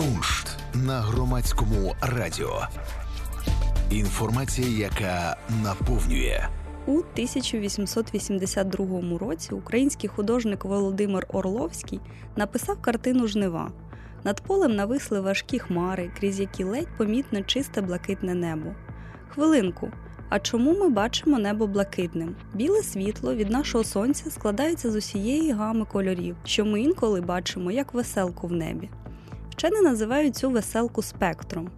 Куншт на громадському радіо. Інформація, яка наповнює. У 1882 році український художник Володимир Орловський написав картину Жнива. Над полем нависли важкі хмари, крізь які ледь помітне чисте блакитне небо. Хвилинку. А чому ми бачимо небо блакитним? Біле світло від нашого сонця складається з усієї гами кольорів, що ми інколи бачимо як веселку в небі. Вчені називають цю веселку спектром.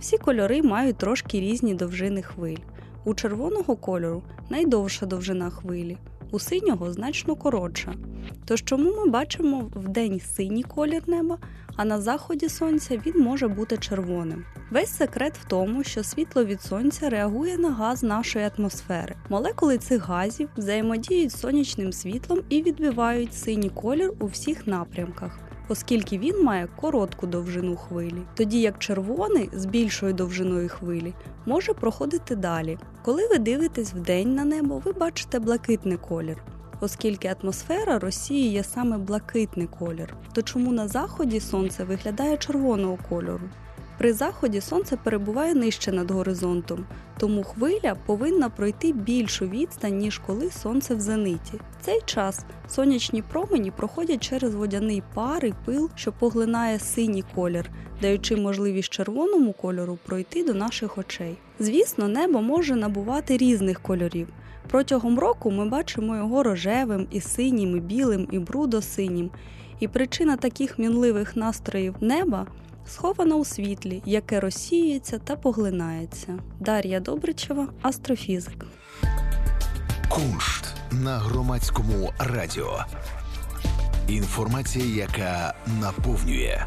Всі кольори мають трошки різні довжини хвиль. У червоного кольору найдовша довжина хвилі, у синього значно коротша. Тож чому ми бачимо вдень синій колір неба, а на заході сонця він може бути червоним? Весь секрет в тому, що світло від сонця реагує на газ нашої атмосфери. Молекули цих газів взаємодіють з сонячним світлом і відбивають синій колір у всіх напрямках оскільки він має коротку довжину хвилі, тоді як червоний з більшою довжиною хвилі може проходити далі. Коли ви дивитесь вдень на небо, ви бачите блакитний колір. Оскільки атмосфера Росії є саме блакитний колір, то чому на заході сонце виглядає червоного кольору? При заході сонце перебуває нижче над горизонтом, тому хвиля повинна пройти більшу відстань, ніж коли сонце в зениті. В цей час сонячні промені проходять через водяний пар і пил, що поглинає синій колір, даючи можливість червоному кольору пройти до наших очей. Звісно, небо може набувати різних кольорів. Протягом року ми бачимо його рожевим, і синім, і білим, і брудосинім. І причина таких мінливих настроїв неба схована у світлі, яке розсіюється та поглинається. Дар'я Добричева, астрофізик. Куншт на громадському радіо. Інформація, яка наповнює.